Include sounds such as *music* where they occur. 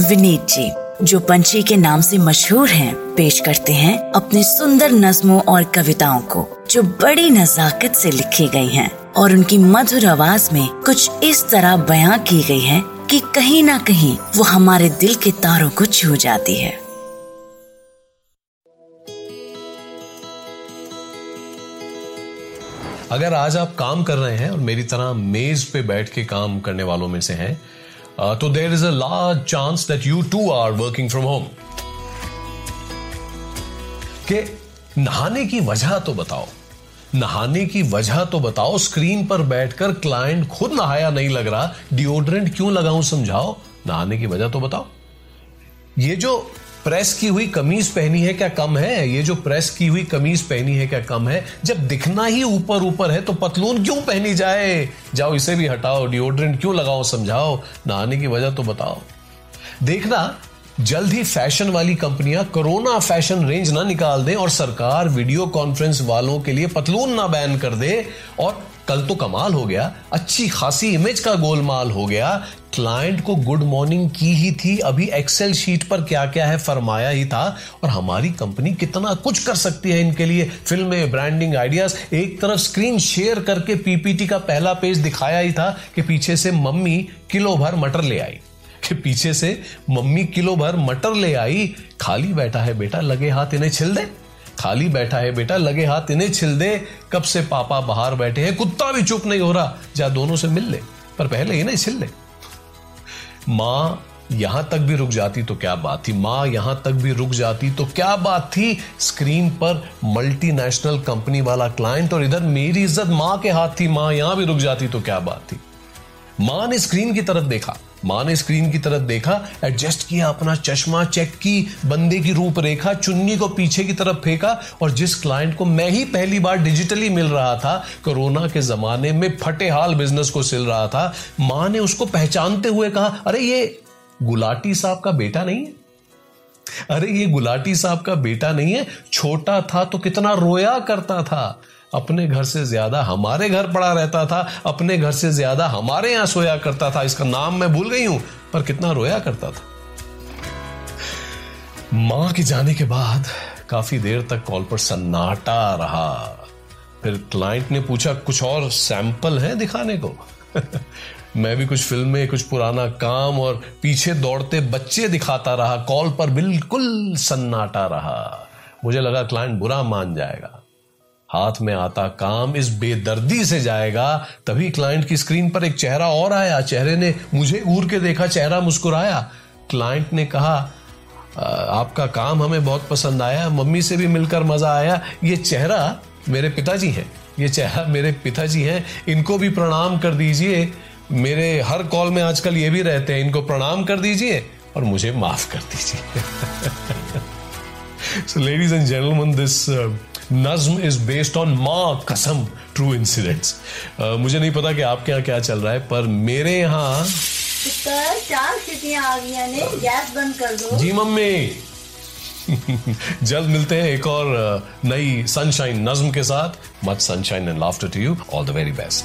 विनीत जी जो पंछी के नाम से मशहूर हैं, पेश करते हैं अपने सुंदर नज्मों और कविताओं को जो बड़ी नजाकत से लिखी गई हैं और उनकी मधुर आवाज़ में कुछ इस तरह बयां की गई है कि कहीं ना कहीं वो हमारे दिल के तारों को छू जाती है। अगर आज आप काम कर रहे हैं और मेरी तरह मेज पे बैठ के काम करने वालों में से हैं तो there is a large chance that you two are working from home के नहाने की वजह तो बताओ। नहाने की वजह तो बताओ स्क्रीन पर बैठकर क्लाइंट खुद नहाया नहीं लग रहा। डिओड्रेंट क्यों लगाऊँ समझाओ? नहाने की वजह तो बताओ। ये जो प्रेस की हुई कमीज पहनी है क्या कम है? ये जो प्रेस की हुई कमीज पहनी है क्या कम है? जब दिखना ही ऊपर ऊपर है तो पतलून क्यों पहनी जाए? जाओ, इसे भी हटाओ डिओड्रेंट क्यों लगाओ, समझाओ? नहाने की वजह तो बताओ। देखना, जल्द ही फ़ैशन वाली कंपनियाँ कोरोना फ़ैशन रेंज ना निकाल दें और सरकार वीडियो कॉन्फ्रेंस वालों के लिए पतलून ना बैन कर दे और कल तो कमाल हो गया। अच्छी खासी इमेज का गोलमाल हो गया। क्लाइंट को गुड मॉर्निंग की ही थी। अभी एक्सेल शीट पर क्या क्या है फरमाया ही था। और हमारी कंपनी कितना कुछ कर सकती है इनके लिए। फ़िल्में ब्रांडिंग आइडियाज़ एक तरफ़ स्क्रीन शेयर करके पीपीटी का पहला पेज दिखाया ही था कि पीछे से मम्मी किलो भर मटर ले आई। कि पीछे से मम्मी किलो भर मटर ले आई। खाली बैठा है बेटा, लगे हाथ इन्हें छिल दे। खाली बैठा है, बेटा, लगे हाथ इन्हें छिल दे, कब से पापा बाहर बैठे हैं, कुत्ता भी चुप नहीं हो रहा, जा दोनों से मिल ले, पर पहले इन्हें छिल ले। माँ, यहाँ तक भी रुक जाती तो क्या बात थी? माँ, यहाँ तक भी रुक जाती तो क्या बात थी? स्क्रीन पर मल्टीनेशनल कंपनी वाला क्लाइंट और इधर मेरी इज़्ज़त माँ के हाथ थी, माँ, यहाँ भी रुक जाती तो क्या बात थी? माँ ने स्क्रीन की तरफ़ देखा। माँ ने स्क्रीन की तरफ़ देखा एडजस्ट किया अपना चश्मा चेक की, बंदे की रूपरेखा, चुन्नी को पीछे की तरफ़ फेंका और जिस क्लाइंट को मैं ही पहली बार डिजिटली मिल रहा था कोरोना के जमाने में फटे हाल बिज़नेस को सिल रहा था, माँ ने उसको पहचानते हुए कहा, अरे, ये गुलाटी साहब का बेटा नहीं है? अरे, ये गुलाटी साहब का बेटा नहीं है, छोटा था तो कितना रोया करता था। अपने घर से ज़्यादा हमारे घर पड़ा रहता था, अपने घर से ज़्यादा हमारे यहाँ सोया करता था। इसका नाम मैं भूल गई हूँ, पर कितना रोया करता था। माँ के जाने के बाद काफ़ी देर तक कॉल पर सन्नाटा रहा। फिर क्लाइंट ने पूछा, कुछ और सैंपल है दिखाने को? *laughs* मैं भी कुछ फ़िल्में, कुछ पुराना काम और पीछे दौड़ते बच्चे दिखाता रहा। कॉल पर बिल्कुल सन्नाटा रहा। मुझे लगा क्लाइंट बुरा मान जाएगा। हाथ में आता काम इस बेदर्दी से जाएगा। तभी क्लाइंट की स्क्रीन पर एक चेहरा और आया। चेहरे ने मुझे घूर के देखा, चेहरा मुस्कुराया। क्लाइंट ने कहा आपका काम हमें बहुत पसंद आया। मम्मी से भी मिलकर मज़ा आया। ये चेहरा मेरे पिताजी हैं। ये चेहरा मेरे पिताजी हैं। इनको भी प्रणाम कर दीजिए। मेरे हर कॉल में आजकल ये भी रहते हैं। इनको प्रणाम कर दीजिए और मुझे माफ़ कर दीजिए। So ladies and gentlemen this नज्म इज़ बेस्ड ऑन मा कसम ट्रू इंसिडेंट्स मुझे नहीं पता कि आपके यहाँ क्या चल रहा है पर मेरे यहाँ चार सीटियाँ आ गई ने गैस बंद कर दो। जी मम्मी। जल्द मिलते हैं एक और नई सनशाइन नज्म के साथ। Much sunshine and laughter to you all the very best